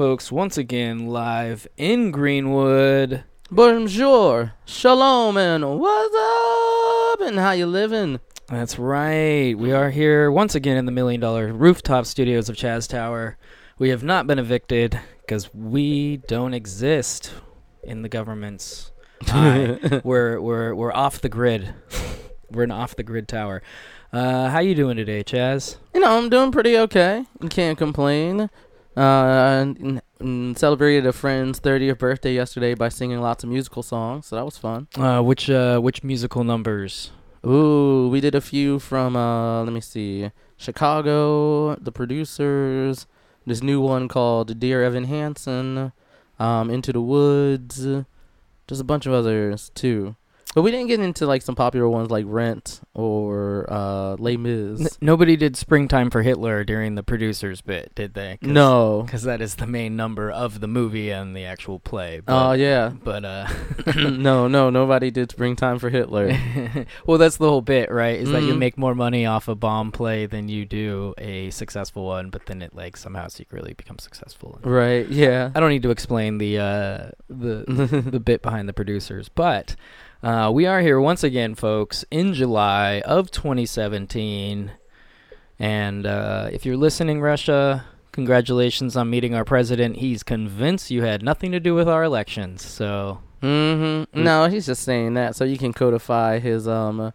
folks, once again live in Greenwood. Bonjour, shalom, and what's up, and how you living? That's right. We are here once again in the million dollar rooftop studios of Chaz Tower. We have not been evicted because we don't exist in the government's eye. we're we're we're off the grid. we're an off the grid tower. Uh, how you doing today, Chaz? You know, I'm doing pretty okay. Can't complain. Uh, n- n- celebrated a friend's 30th birthday yesterday by singing lots of musical songs, so that was fun. Uh, which uh, which musical numbers? Ooh, we did a few from uh, let me see, Chicago, the producers. This new one called Dear Evan Hansen, um, Into the Woods, just a bunch of others too. But we didn't get into like some popular ones like Rent or uh, Les Mis. N- nobody did "Springtime for Hitler" during the producers bit, did they? Cause, no. because that is the main number of the movie and the actual play. Oh But, yeah. but uh, no, no, nobody did Springtime for Hitler. well, that's the whole bit, right? Is that you Mhm. make more money off a bomb play than you do a successful one, but then it like somehow secretly becomes successful. right? Yeah. I don't need to explain the uh, the the bit behind the producers, but uh, we are here once again, folks, in July of 2017. And uh, if you're listening, Russia, congratulations on meeting our president. He's convinced you had nothing to do with our elections. So Mm-hmm. No, he's just saying that so you can codify his um uh,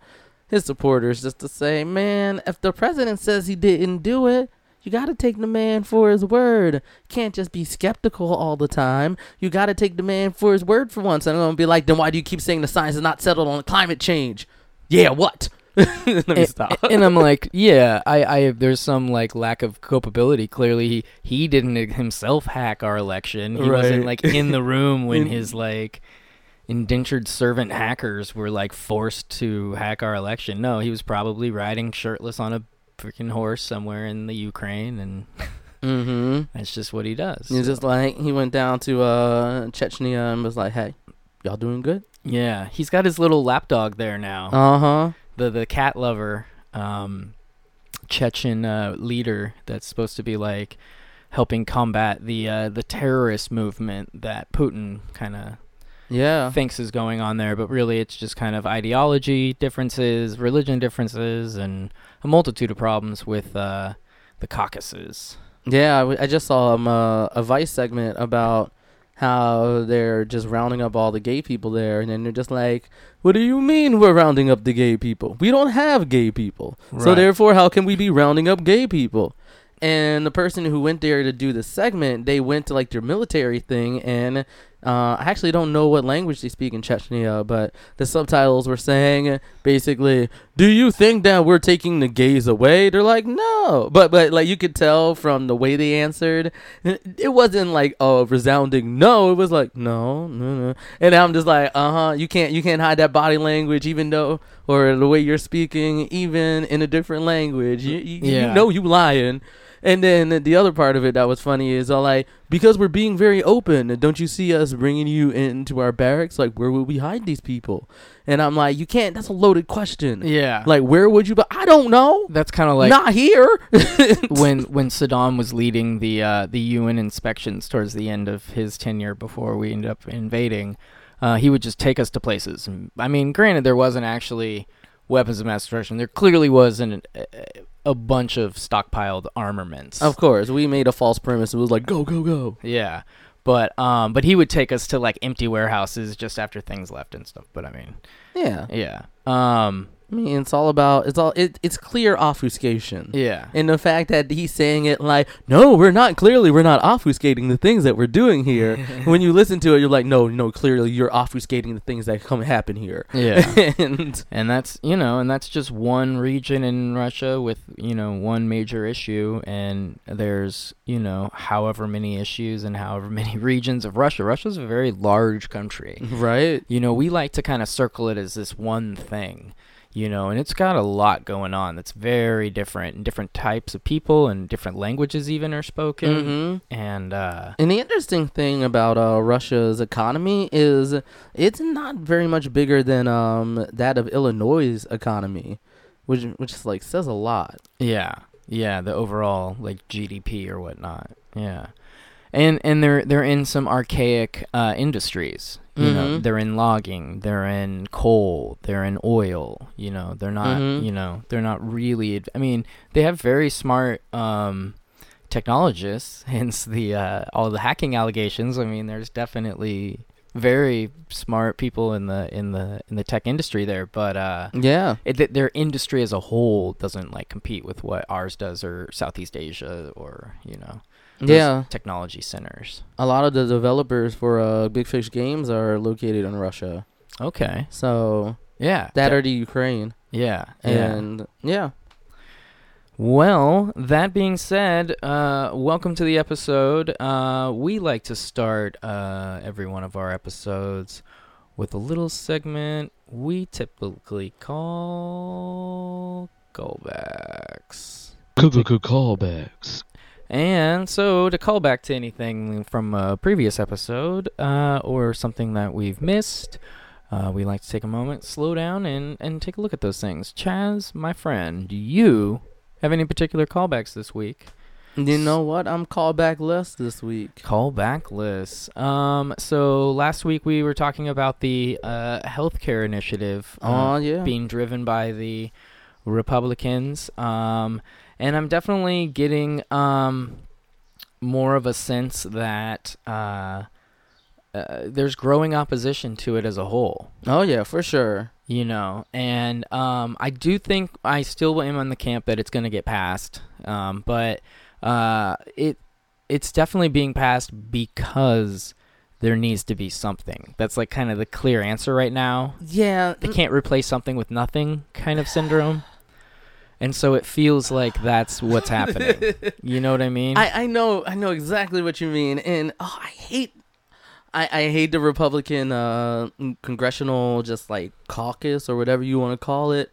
his supporters just to say, man, if the president says he didn't do it, you got to take the man for his word. Can't just be skeptical all the time. You got to take the man for his word for once. And I'm gonna be like, then why do you keep saying the science is not settled on climate change? Yeah, what? Let me and, stop. and I'm like, yeah, I, I there's some like lack of culpability. Clearly, he he didn't himself hack our election. He wasn't like in the room when his like indentured servant hackers were like forced to hack our election. No, he was probably riding shirtless on a freaking horse somewhere in the Ukraine, and mm-hmm. that's just what he does. He's just like he went down to uh Chechnya and was like, hey, y'all doing good? yeah, he's got his little lapdog there now. Uh huh. the the cat lover um Chechen uh, leader that's supposed to be like helping combat the uh, the terrorist movement that Putin kind of Yeah. thinks is going on there, but really it's just kind of ideology differences, religion differences, and a multitude of problems with uh, the Caucasus. Yeah, I, w- I just saw um, uh, a Vice segment about how they're just rounding up all the gay people there, and then they're just like, "What do you mean we're rounding up the gay people? We don't have gay people, so therefore, how can we be rounding up gay people?" And the person who went there to do the segment, they went to like their military thing, and uh, I actually don't know what language they speak in Chechnya, but the subtitles were saying basically, "Do you think that we're taking the gays away?" They're like, "No," but but like you could tell from the way they answered, it wasn't like a resounding no. It was like no, no, no. And I'm just like, uh huh. You can't you can't hide that body language, even though or the way you're speaking, even in a different language. You you, Yeah. you know you lying. And then the other part of it that was funny is all like because we're being very open. Don't you see us bringing you into our barracks? Like where would we hide these people? And I'm like, you can't. That's a loaded question. Yeah, Like where would you? But I don't know. that's kind of like Not here. when when Saddam was leading the uh, the UN inspections towards the end of his tenure before we ended up invading, uh, he would just take us to places. I mean, granted, there wasn't actually weapons of mass destruction. There clearly was an, a, a bunch of stockpiled armaments. Of course, we made a false premise. It was like go go go. yeah, but um, but he would take us to like empty warehouses just after things left and stuff. But I mean, Yeah. yeah, um, I mean, it's all about it's all it, it's clear obfuscation. yeah, And the fact that he's saying it like, no, we're not clearly we're not obfuscating the things that we're doing here. when you listen to it, you're like, no, no, clearly you're obfuscating the things that come happen here. yeah. and And that's you know, and that's just one region in Russia with you know one major issue, and there's you know however many issues and however many regions of Russia. Russia's a very large country. right, You know, we like to kind of circle it as this one thing, you know, and it's got a lot going on that's very different, and different types of people and different languages even are spoken, hmm and uh, And the interesting thing about uh, Russia's economy is it's not very much bigger than um, that of Illinois' economy, which which is like says a lot. Yeah, yeah, the overall like GDP or whatnot. Yeah, and and they're they're in some archaic uh, industries. You know, Mhm. they're in logging, they're in coal, they're in oil. You know, they're not. Mhm. You know, they're not really. I mean, they have very smart um, technologists. Hence the uh, all the hacking allegations. I mean, there's definitely very smart people in the in the in the tech industry there, but uh, Yeah. it, th- their industry as a whole doesn't like compete with what ours does or Southeast Asia or you know Yeah. technology centers. A lot of the developers for uh, Big Fish Games are located in Russia. Okay. So Yeah. that de- or the Ukraine. yeah. yeah. And yeah. Well, that being said, uh, welcome to the episode. Uh, we like to start uh, every one of our episodes with a little segment we typically call callbacks. Callbacks. And so, to call back to anything from a previous episode uh, or something that we've missed, uh, we like to take a moment, slow down, and, and take a look at those things. Chaz, my friend, do you have any particular callbacks this week? You know what? I'm callback less this week. Callback lists. Um, so last week we were talking about the uh, healthcare initiative. uh, Oh yeah. being driven by the Republicans. Um, and I'm definitely getting um, more of a sense that uh, uh, there's growing opposition to it as a whole. oh yeah, for sure. You know, and um, I do think I still am on the camp that it's going to get passed, um, but uh, it it's definitely being passed because there needs to be something. That's like kind of the clear answer right now Yeah. they can't replace something with nothing kind of syndrome. And so it feels like that's what's happening. You know what I mean? I, I know I know exactly what you mean, and oh, I hate I, I hate the Republican uh, congressional just like caucus or whatever you want to call it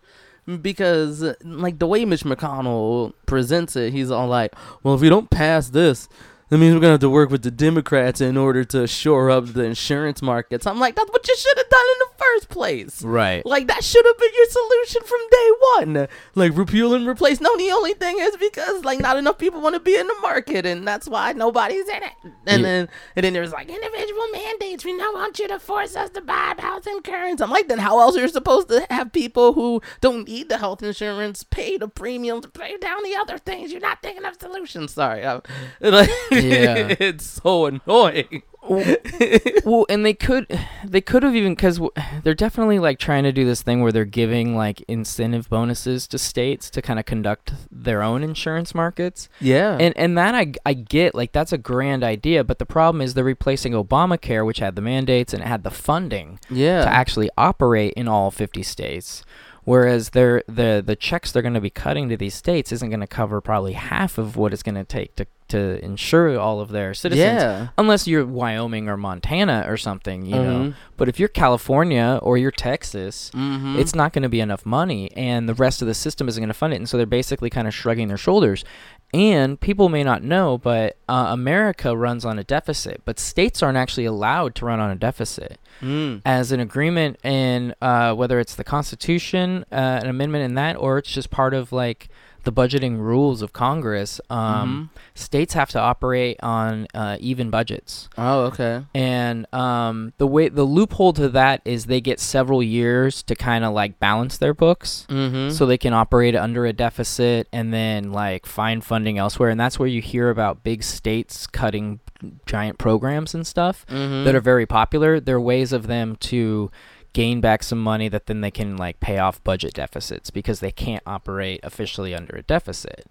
because like the way Mitch McConnell presents it, he's all like, "Well, if we don't pass this." That means we're gonna have to work with the Democrats in order to shore up the insurance markets. I'm like, that's what you should have done in the first place. right. Like that should have been your solution from day one. Like repeal and replace. No, the only thing is because like not enough people want to be in the market, and that's why nobody's in it. And Yeah. then and then there's like individual mandates. We don't want you to force us to buy health insurance. I'm like, then how else are you supposed to have people who don't need the health insurance pay the premiums, pay down the other things? You're not thinking of solutions. Sorry, like, Yeah. it's so annoying. well, and they could they could have even cuz they're definitely like trying to do this thing where they're giving like incentive bonuses to states to kind of conduct their own insurance markets. Yeah. And and that I I get like that's a grand idea, but the problem is they're replacing Obamacare which had the mandates and it had the funding. yeah. to actually operate in all 50 states. Whereas they're, the the checks they're going to be cutting to these states isn't going to cover probably half of what it's going to take to to insure all of their citizens, yeah. unless you're Wyoming or Montana or something, you know. Mhm. But if you're California or you're Texas, Mhm. it's not going to be enough money, and the rest of the system isn't going to fund it, and so they're basically kind of shrugging their shoulders. And people may not know, but uh, America runs on a deficit, but states aren't actually allowed to run on a deficit Mm. as an agreement in uh, whether it's the Constitution, uh, an amendment in that, or it's just part of like the budgeting rules of Congress. Um, States have to operate on uh, even budgets, Oh, okay. and um, the way the loophole to that is they get several years to kind of like balance their books. Mm-hmm. So they can operate under a deficit and then like find funding elsewhere, and that's where you hear about big states cutting giant programs and stuff mm-hmm. that are very popular. They're ways of them to gain back some money that then they can like pay off budget deficits because they can't operate officially under a deficit.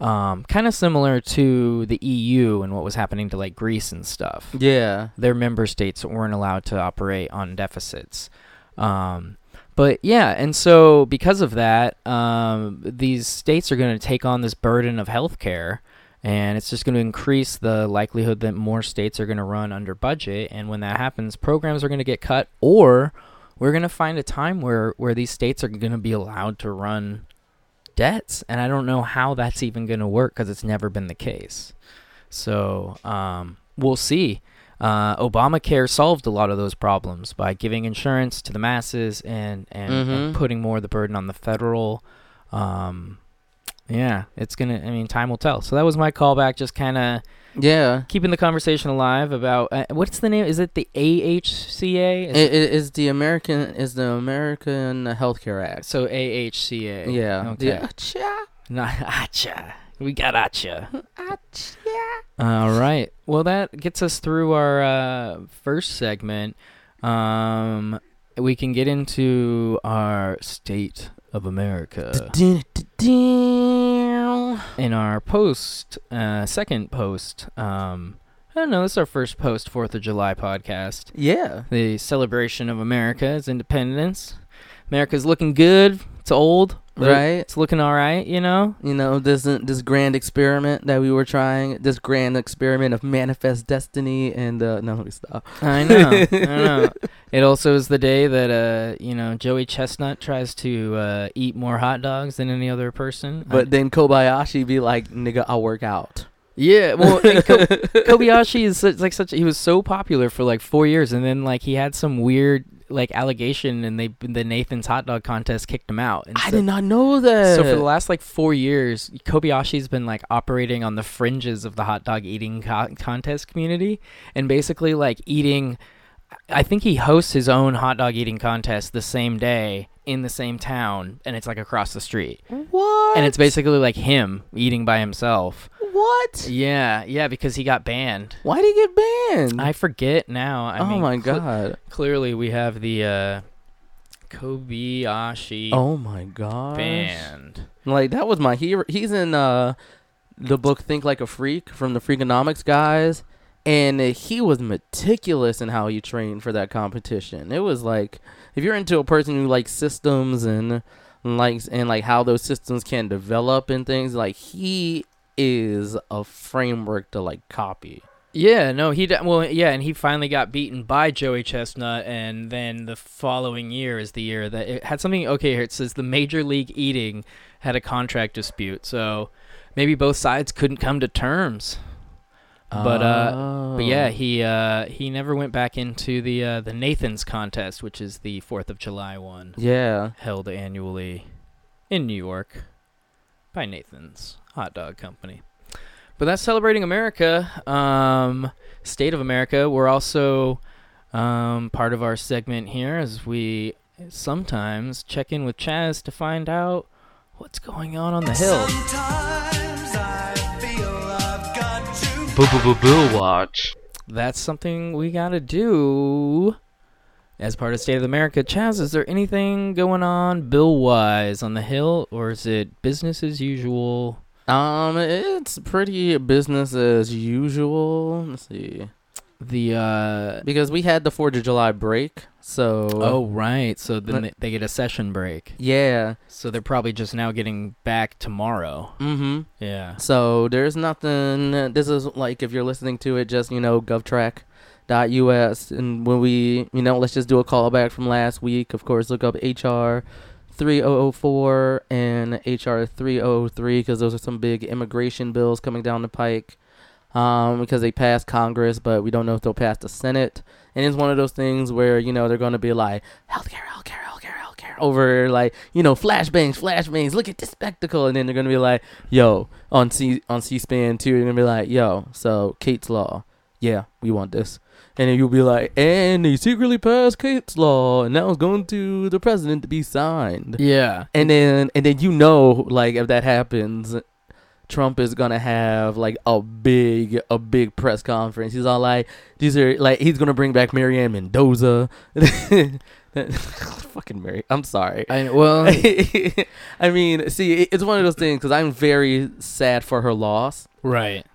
Um, kind of similar to the EU and what was happening to like Greece and stuff. yeah. Their member states weren't allowed to operate on deficits. Um, but yeah, and so because of that, um, these states are going to take on this burden of healthcare, and it's just going to increase the likelihood that more states are going to run under budget. And when that happens, programs are going to get cut, or we're going to find a time where where these states are going to be allowed to run debts, and I don't know how that's even going to work because it's never been the case. So um, we'll see. Uh, Obamacare solved a lot of those problems by giving insurance to the masses and and, and Mhm. putting more of the burden on the federal um, yeah, it's gonna. I mean, time will tell. So that was my callback, just kind of Yeah. keeping the conversation alive about uh, what's the name? Is it the AHCA? Is It, it is the American is the American Healthcare Act. so AHCA. Yeah. Okay. The- Acha. Not Acha. We got Acha. Acha. All right. Well, that gets us through our uh, first segment. Um, we can get into our state of America in our post, uh, second post. Um, I don't know. This is our first post Fourth of July podcast. Yeah. The celebration of America's independence. America's looking good. It's old, Right. It's looking all right. You know. You know this this grand experiment that we were trying. This grand experiment of manifest destiny and uh, no, let me stop. I know. I know. It also is the day that uh, you know, Joey Chestnut tries to uh, eat more hot dogs than any other person. But I- then Kobayashi be like, "Nigga, I'll work out." Yeah, well, and Ko- Kobayashi is such, like such. He was so popular for like four years, and then like he had some weird like allegation, and they the Nathan's hot dog contest kicked him out. And I so- did not know that. So for the last like four years, Kobayashi's been like operating on the fringes of the hot dog eating co- contest community, and basically like eating. I think he hosts his own hot dog eating contest the same day in the same town, and it's like across the street, what? and it's basically like him eating by himself. what? Yeah, yeah, because he got banned. Why did he get banned? I forget now. I oh mean, my cle- god. clearly, we have the uh, Kobayashi Oh my god. banned. Like that was my hero. He's in uh the book Think Like a Freak from the Freakonomics guys. And he was meticulous in how he trained for that competition. It was like if you're into a person who likes systems and likes and like how those systems can develop and things, like he is a framework to like copy. Yeah, no, he well, yeah, and he finally got beaten by Joey Chestnut, and then the following year is the year that it had something. Okay, here it says the Major League Eating had a contract dispute, so maybe both sides couldn't come to terms. But uh, but yeah, Oh. he uh he never went back into the uh the Nathan's contest, which is the Fourth of July one yeah. held annually in New York by Nathan's Hot Dog Company. But that's celebrating America, um, state of America. We're also um, part of our segment here as we sometimes check in with Chaz to find out what's going on on the hill. Sometimes Boo boo boo boo watch. That's something we gotta do as part of State of America. Chaz, is there anything going on bill wise on the hill, or is it business as usual? Um, it's pretty business as usual. Let's see. The uh Because we had the 4th of July break, so oh right, so then they, they get a session break. yeah. So they're probably just now getting back tomorrow. Mm-hmm. Yeah. So there's nothing. This is like if you're listening to it, just you know, govtrack.us, and when we, you know, let's just do a callback from last week. Of course, look up HR 3004 and HR 303 because those are some big immigration bills coming down the pike. Um, because they passed Congress, but we don't know if they'll pass the Senate. And it's one of those things where you know they're going to be like healthcare, healthcare, healthcare, healthcare over like you know flashbangs, flashbangs. Look at this spectacle, and then they're going to be like, yo, on C on C-SPAN too. You're going to be like, yo, so Kate's law, yeah, we want this. And then you'll be like, and they secretly passed Kate's law, and now it's going to the president to be signed. Yeah. And then and then you know like if that happens, Trump is gonna have like a big a big press conference. He's all like these are like he's gonna bring back Marianne Mendoza. Fucking Mary, I'm sorry. I well I mean, see, it's one of those things because I'm very sad for her loss. right.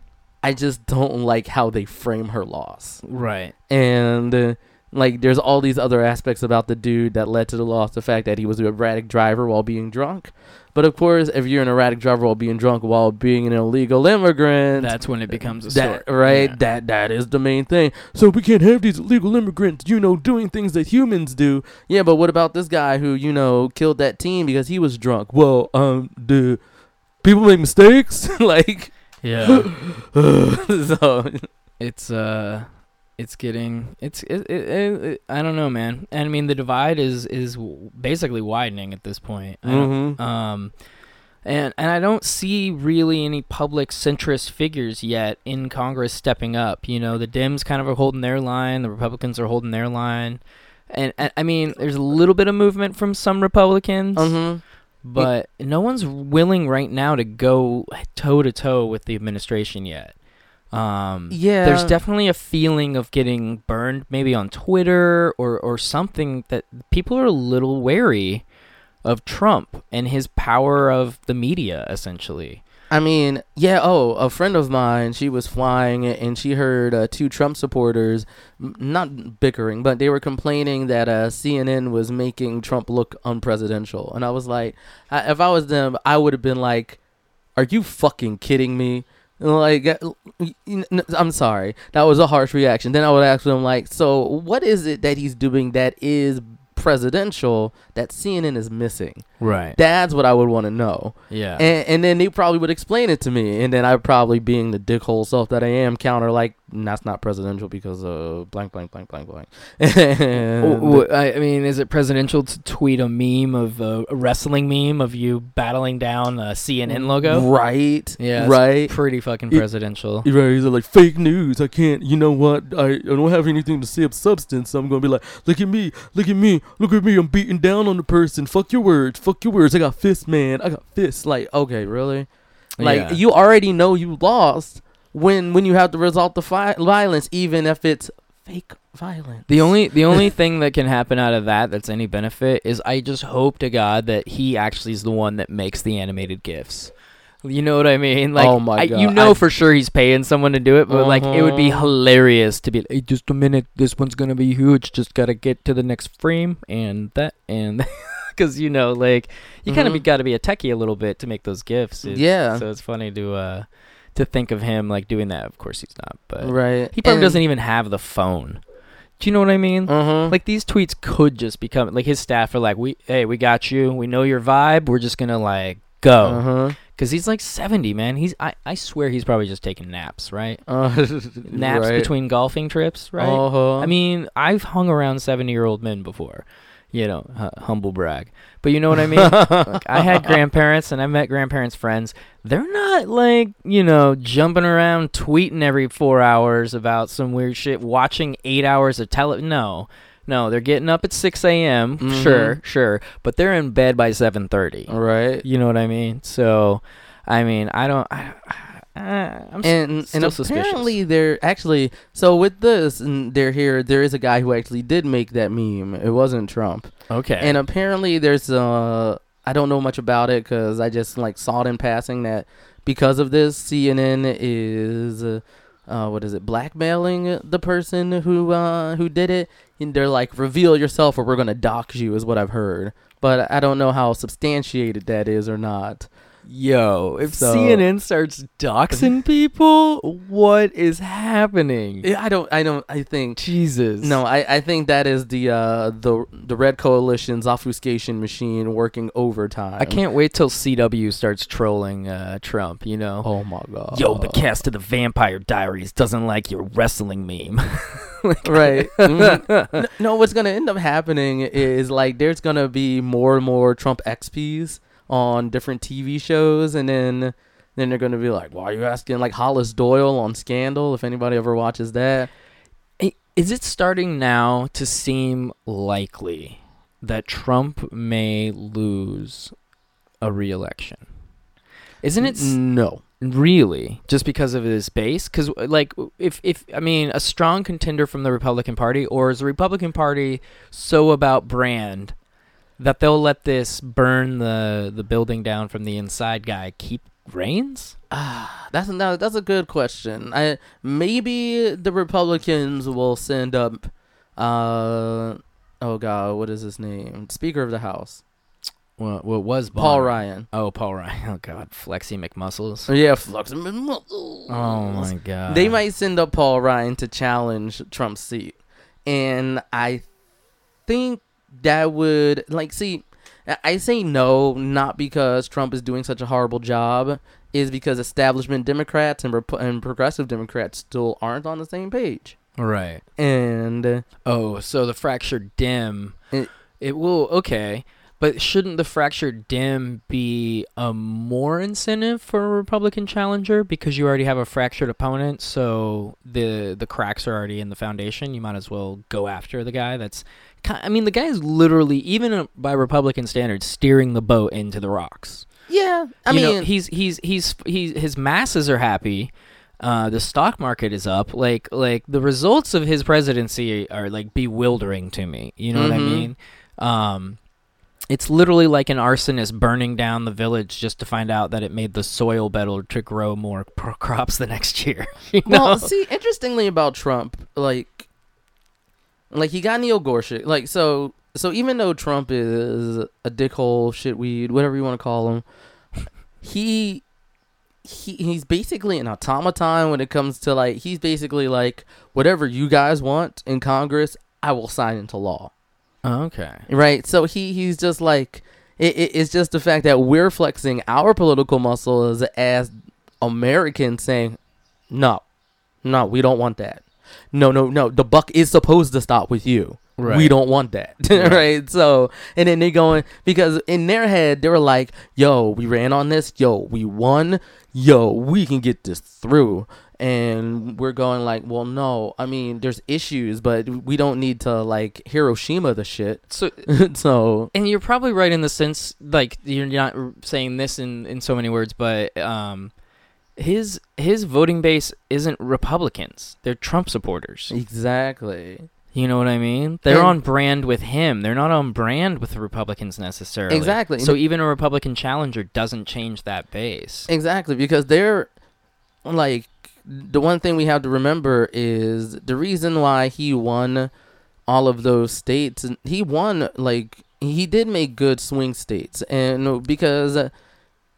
I just don't like how they frame her loss Right. and uh, like there's all these other aspects about the dude that led to the loss the fact that he was an erratic driver while being drunk but of course if you're an erratic driver while being drunk while being an illegal immigrant That's when it becomes a that story. right Yeah. that that is the main thing so we can't have these illegal immigrants you know doing things that humans do yeah but what about this guy who you know killed that team because he was drunk well um do people make mistakes like Yeah. so it's uh it's getting it's it, it, it, I don't know man and I mean the divide is is basically widening at this point I don't- mhm. um and and I don't see really any public centrist figures yet in Congress stepping up. You know, the Dems kind of are holding their line, the Republicans are holding their line, and, and I mean, there's a little bit of movement from some Republicans, Mm-hmm. but no one's willing right now to go toe to toe with the administration yet. Um, Yeah. there's definitely a feeling of getting burned, maybe on Twitter or or something that people are a little wary of Trump and his power of the media, essentially. I mean, yeah. Oh, a friend of mine, she was flying and she heard uh, two Trump supporters, m- not bickering, but they were complaining that uh, CNN was making Trump look unpresidential. And I was like, I, if I was them, I would have been like, "Are you fucking kidding me?" Like, uh, I'm sorry, that was a harsh reaction. Then I would ask him, like, "So what is it that he's doing that is presidential that CNN is missing?" Right. That's what I would want to know. yeah. And, and then they probably would explain it to me, and then I probably, being the dickhole self that I am, counter like, "Mm, "That's not presidential because of blank, blank, blank, blank, blank." And- W- w- I mean, is it presidential to tweet a meme of uh, a wrestling meme of you battling down a CNN logo? right? Yeah, right. Pretty fucking presidential. It-. Right, he's like fake news. I can't. You know what? I, I don't have anything to say of substance. So I'm gonna be like, look at me, look at me, look at me. I'm beating down on the person. Fuck your words. Fuck your words. I got fists, man. I got fists. Like, okay, really? Like Yeah. you already know you lost when when you have to result to fi- violence, even if it's fake violence. The only the only thing that can happen out of that that's any benefit is I just hope to God that he actually is the one that makes the animated gifs. You know what I mean? Like, Oh my I, God, you know I- for sure he's paying someone to do it, but like it would be Uh-huh. hilarious to be like, hey, just a minute, this one's gonna be huge. Just gotta get to the next frame and that and because you know, like you kind of Mhm. got to be a techie a little bit to make those gifts. It's- Yeah. So it's funny to uh to think of him like doing that. Of course he's not, but right. he probably And- doesn't even have the phone. Do you know what I mean? Uh-huh. Like these tweets could just become like his staff are like, we hey, we got you. We know your vibe. We're just gonna like go Uh-huh. because he's like seventy, man. He's I I swear he's probably just taking naps, right? Uh, Naps right. between golfing trips, right? Uh-huh. I mean, I've hung around seventy year old men before. You know, hu- humble brag, but you know what I mean. like, I had grandparents and I met grandparents' friends. They're not like, you know, jumping around tweeting every four hours about some weird shit, watching eight hours of tele. No, no, they're getting up at 6 a.m. Mhm. Sure, sure. But they're in bed by 7.30. right. You know what I mean? So, I mean, I don't. I, I, I'm s- and still and suspicious. apparently they're actually so with this and they're here there is a guy who actually did make that meme. It wasn't trump. Okay. and apparently there's uh i don't know much about it because i just like saw it in passing that because of this cnn is uh, uh what is it blackmailing the person who uh who did it. And they're like reveal yourself or we're gonna dox you is what i've heard. But i don't know how substantiated that is or not Yo, if So- CNN starts doxing people, what is happening? I don't i don't i think Jesus. No, I, I think that is the uh the the Red Coalition's obfuscation machine working overtime. I can't wait till CW starts trolling uh, Trump, you know? Oh my god. Yo, the cast of the Vampire Diaries doesn't like your wrestling meme. Right. Mhm. No, what's gonna end up happening is like there's gonna be more and more Trump XPs on different TV shows, and then then they're gonna be like, "Why are you asking like Hollis Doyle on Scandal?" If anybody ever watches that. Is it starting now to seem likely that Trump may lose a re-election? Isn't it s- no. really just because of his base? Because like, if if I mean, a strong contender from the Republican Party, or is the Republican Party so about brand that they'll let this burn the the building down from the inside guy keep reigns? Ah, that's no, that's a good question. I maybe the Republicans will send up, uh, oh god, what is his name? Speaker of the House, Well, what was Paul Bonner? Ryan. Oh, Paul Ryan. Oh God, Flexi McMuscles. Yeah, Flux. Oh my God. They might send up Paul Ryan to challenge Trump's seat, and I think that would like see. I- say no, not because Trump is doing such a horrible job, is because establishment Democrats and Rep- and progressive Democrats still aren't on the same page. Right. And Oh, so the fractured dim. It- It, will okay. But shouldn't the fractured dim be a more incentive for a Republican challenger because you already have a fractured opponent, so the the cracks are already in the foundation. You might as well go after the guy that's. I mean, the guy is literally, even by Republican standards, steering the boat into the rocks. Yeah, I You know, mean, he's he's he's he's his masses are happy. Uh, the stock market is up. Like like the results of his presidency are like bewildering to me. You know what I Mhm. mean? Um, it's literally like an arsonist burning down the village just to find out that it made the soil better to grow more crops the next year. you know? well, see, interestingly about Trump, like, like he got Neil Gorsuch. Like, so, so even though Trump is a dickhole, shitweed, whatever you want to call him, he, he, he's basically an automaton when it comes to like, he's basically like, whatever you guys want in Congress, I will sign into law. Oh, okay. Right. So he he's just like it, it, it's just the fact that we're flexing our political muscles as Americans saying, no, no, we don't want that. No, no, no. The buck is supposed to stop with you. Right. We don't want that. Right. right. So, and then they're going, because in their head, they were like, yo, we ran on this. Yo, we won. Yo, we can get this through. And we're going like, well, no. I mean, there's issues, but we don't need to like Hiroshima the shit. So so, and you're probably right in the sense like you're not saying this in in so many words but um his his voting base isn't republicans they're trump supporters exactly. you know what i mean they're And- on brand with him they're not on brand with the republicans necessarily Exactly. so even a republican challenger doesn't change that base Exactly, because they're like the one thing we have to remember is the reason why he won all of those states. He won like he did make good swing states, and because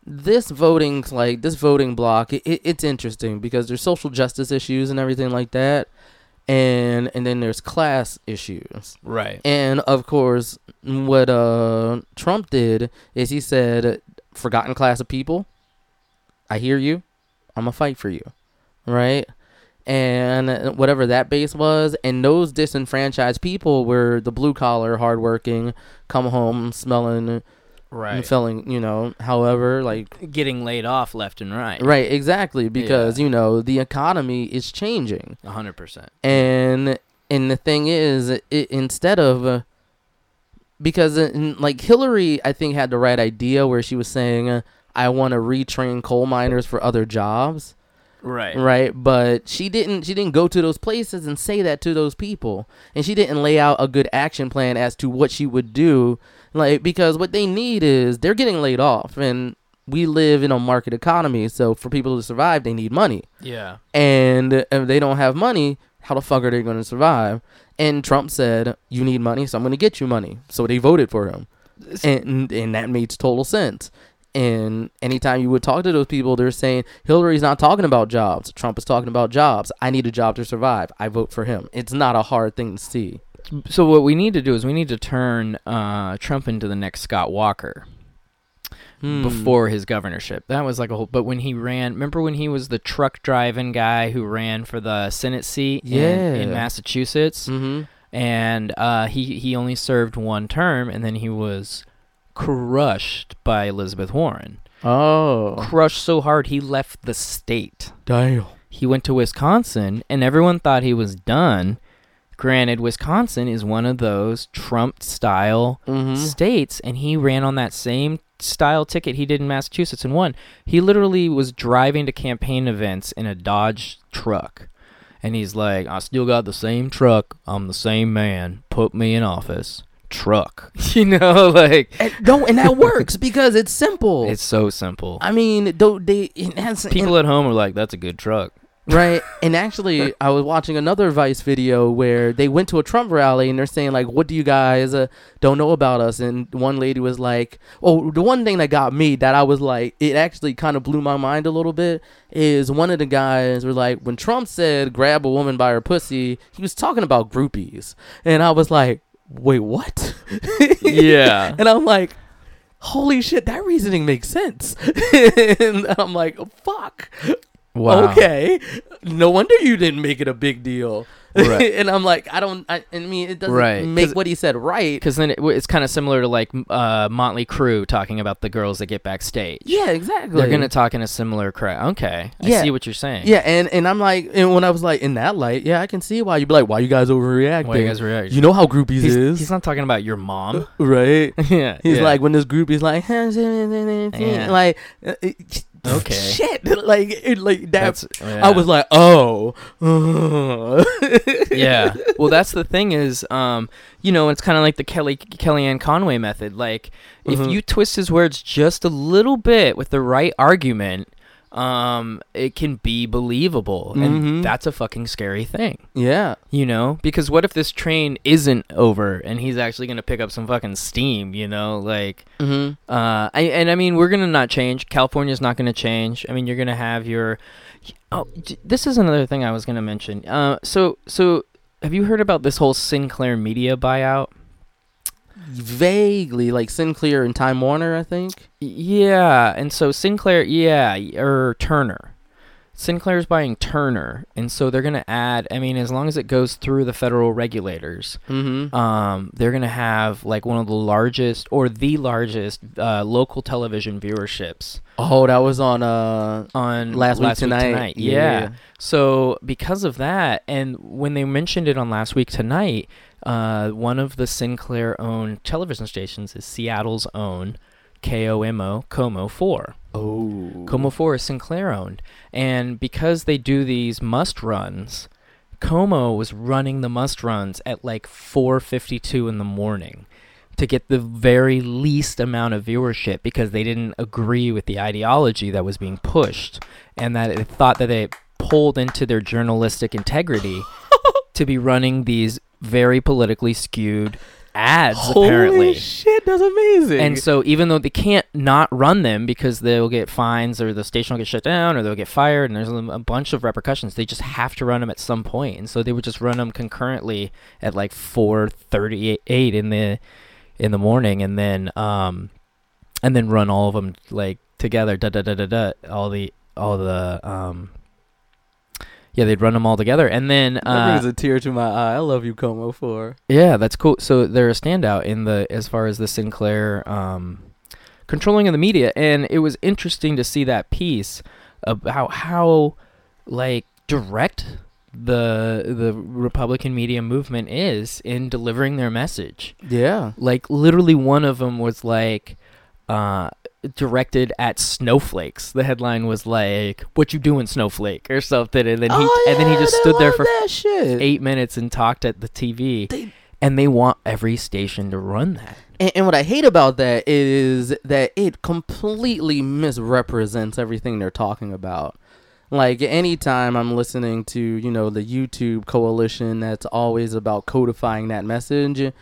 this voting like this voting block, it, it's interesting because there's social justice issues and everything like that, and and then there's class issues. right And of course, what uh Trump did is he said, "Forgotten class of people, I hear you. I'm gonna fight for you." Right? And whatever that base was, and those disenfranchised people were the blue collar, hardworking, come home smelling right feeling, you know, however, like getting laid off left and right right, exactly, because Yeah. you know the economy is changing. 100% and and the thing is it, instead of uh, because uh, n- like hillary i think had the right idea where she was saying uh, i want to retrain coal miners for other jobs right. Right? But she didn't she didn't go to those places and say that to those people. And she didn't lay out a good action plan as to what she would do. Like because what they need is they're getting laid off. And we live in a market economy so for people to survive they need money. Yeah. And if they don't have money, how the fuck are they going to survive? And Trump said, "You need money, so I'm going to get you money." So they voted for him, and and that makes total sense. And anytime you would talk to those people, they're saying Hillary's not talking about jobs. Trump is talking about jobs. I need a job to survive. I vote for him. It's not a hard thing to see. So what we need to do is we need to turn uh, Trump into the next Scott Walker Hmm. before his governorship. That was like a whole. But when he ran, remember when he was the truck driving guy who ran for the Senate seat in, in Massachusetts, Mm-hmm. and uh, he he only served one term, and then he was crushed by Elizabeth Warren. Oh, Crushed so hard he left the state. damn. He went to Wisconsin, and everyone thought he was done. Granted, Wisconsin is one of those Trump style Mm-hmm. states, and he ran on that same style ticket he did in Massachusetts and won. He literally was driving to campaign events in a Dodge truck. And he's like, I still got the same truck. I'm the same man. Put me in office. Truck. you know, like, And, no, and that works because it's simple. it's so simple. I mean, don't they? It has, and- People at home are like, that's a good truck. right? And actually, I was watching another Vice video where they went to a Trump rally and they're saying like, "What do you guys uh, don't know about us?" And one lady was like, "Oh, the one thing that got me that I was like, it actually kind of blew my mind a little bit is one of the guys were like, when Trump said grab a woman by her pussy, he was talking about groupies, and I was like, wait, what? Yeah. and I'm like. Holy shit, that reasoning makes sense. and I'm like, fuck. Wow. Okay, no wonder you didn't make it a big deal. Right. and I'm like, I don't. I, I mean, it doesn't Right, make what he said right. Because then it, it's kind of similar to like uh, Motley Crue talking about the girls that get backstage. Yeah, exactly. They're gonna talk in a similar crowd. Okay, I Yeah. see what you're saying. Yeah, and and I'm like, and when I was like in that light, yeah, I can see why you'd be like, why you guys overreacting? Why you guys react? You know how groupies he's, is, he's not talking about your mom. right? yeah, He's yeah. like when this group is like, like, uh, it- Okay. shit, like, it, like that. That's. I was like, oh, yeah. Well, that's the thing is, um, you know, it's kind of like the Kelly Kellyanne Conway method. Like, if Mhm. you twist his words just a little bit with the right argument, um, it can be believable, and that's a fucking scary thing. yeah, You know, because what if this train isn't over and he's actually gonna pick up some fucking steam? You know, like, mm-hmm. uh, I, and I mean, we're gonna not change. California's not gonna change. I mean, you're gonna have your. Oh, this is another thing I was gonna mention. Uh, so, so have you heard about this whole Sinclair Media buyout? Vaguely like Sinclair and Time Warner, I think. Yeah, and so Sinclair, yeah, or Turner. Sinclair's buying Turner, and so they're gonna add. I mean, as long as it goes through the federal regulators, Mm-hmm. um, they're gonna have like one of the largest or the largest uh, local television viewerships Oh, that was on uh on Last Week Tonight. Yeah. Yeah. So because of that, and when they mentioned it on Last Week Tonight, uh, one of the Sinclair-owned television stations is Seattle's own KOMO Como Four. oh KOMO Four is Sinclair-owned, and because they do these must runs. KOMO was running the must runs at like 4:52 in the morning to get the very least amount of viewership because they didn't agree with the ideology that was being pushed and that it thought that they pulled into their journalistic integrity to be running these very politically skewed ads Holy apparently shit, that's amazing. and so even though they can't not run them because they'll get fines or the station will get shut down or they'll get fired and there's a bunch of repercussions, they just have to run them at some point. And so they would just run them concurrently at like 4:38 in the in the morning and then um and then run all of them like together da da da da da all the all the um yeah, they'd run them all together, and then that uh, brings a tear to my eye. I love you, KOMO Four. yeah, that's cool. So they're a standout in the as far as the Sinclair um, controlling of the media, and it was interesting to see that piece about how like direct the the Republican media movement is in delivering their message. Yeah. Like literally, one of them was like. Uh, directed at snowflakes. The headline was like, "What you doing, snowflake?" or something, and then he oh, and then he just stood there for eight minutes and talked at the TV, They- and they want every station to run that. And, and what I hate about that is that it completely misrepresents everything they're talking about. Like anytime I'm listening to, you know, the YouTube coalition that's always about codifying that message.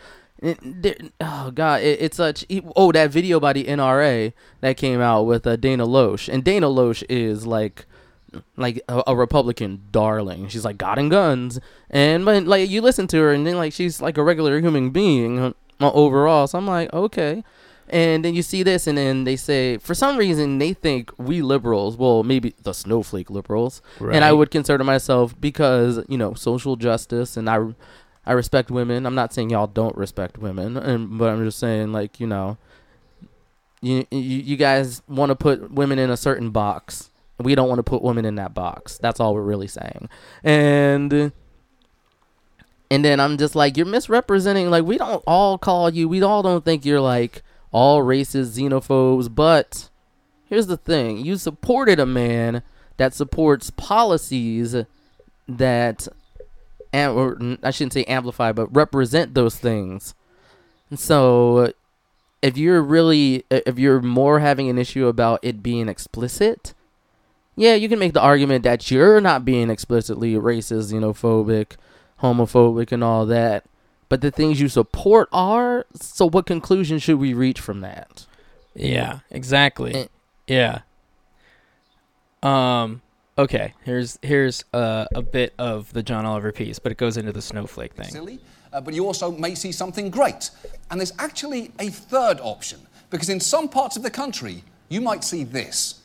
It, oh god, it, it's such. Oh, that video by the NRA that came out with uh, Dana Loesch, and Dana Loesch is like, like a, a Republican darling. She's like God and guns, and but like you listen to her, and then like she's like a regular human being uh, overall. So I'm like, okay. And then you see this, and then they say, for some reason, they think we liberals, well, maybe the snowflake liberals, and I would consider myself because you know social justice, and I, I respect women. I'm not saying y'all don't respect women, and but I'm just saying like you know, you you, you guys want to put women in a certain box. We don't want to put women in that box. That's all we're really saying, and. And then I'm just like, you're misrepresenting. Like, we don't all call you. We all don't think you're like all racist, xenophobes. But here's the thing: you supported a man that supports policies that, am- or I shouldn't say amplify, but represent those things. And so, if you're really, if you're more having an issue about it being explicit, yeah, you can make the argument that you're not being explicitly racist, xenophobic, homophobic, and all that. But the things you support are. So, what conclusion should we reach from that? Yeah, exactly. Eh. yeah. Um. Okay. Here's here's uh, a bit of the John Oliver piece, but it goes into the snowflake thing. silly, uh, but you also may see something great. And there's actually a third option, because in some parts of the country, you might see this.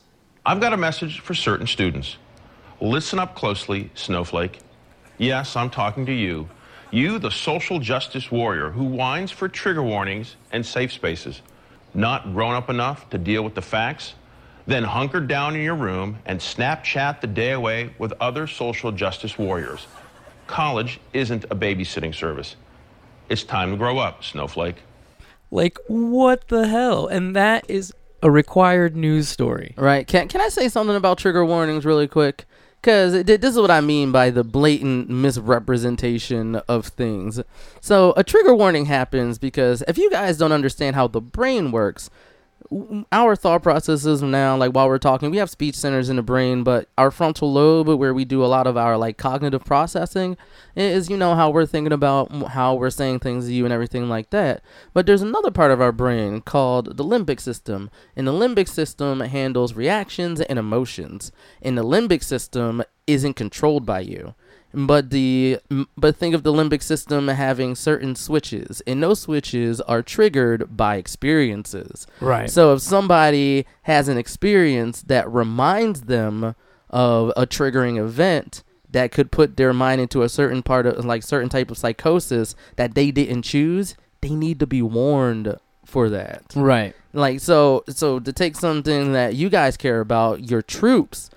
I've got a message for certain students. Listen up closely, Snowflake. Yes, I'm talking to you. You, the social justice warrior who whines for trigger warnings and safe spaces. Not grown up enough to deal with the facts? Then hunker down in your room and Snapchat the day away with other social justice warriors. College isn't a babysitting service. It's time to grow up, Snowflake. Like what the hell? And that is a required news story. Right. Can Can I say something about trigger warnings really quick? Because this is what I mean by the blatant misrepresentation of things. So a trigger warning happens because if you guys don't understand how the brain works, w- our thought processes now, like while we're talking, we have speech centers in the brain, but our frontal lobe, where we do a lot of our like cognitive processing, is you know how we're thinking about how we're saying things to you and everything like that. But there's another part of our brain called the limbic system, and the limbic system handles reactions and emotions, and the limbic system isn't controlled by you but the but think of the limbic system having certain switches and those switches are triggered by experiences Right. so if somebody has an experience that reminds them of a triggering event that could put their mind into a certain part of like certain type of psychosis that they didn't choose they need to be warned for that Right. like so so to take something that you guys care about your troops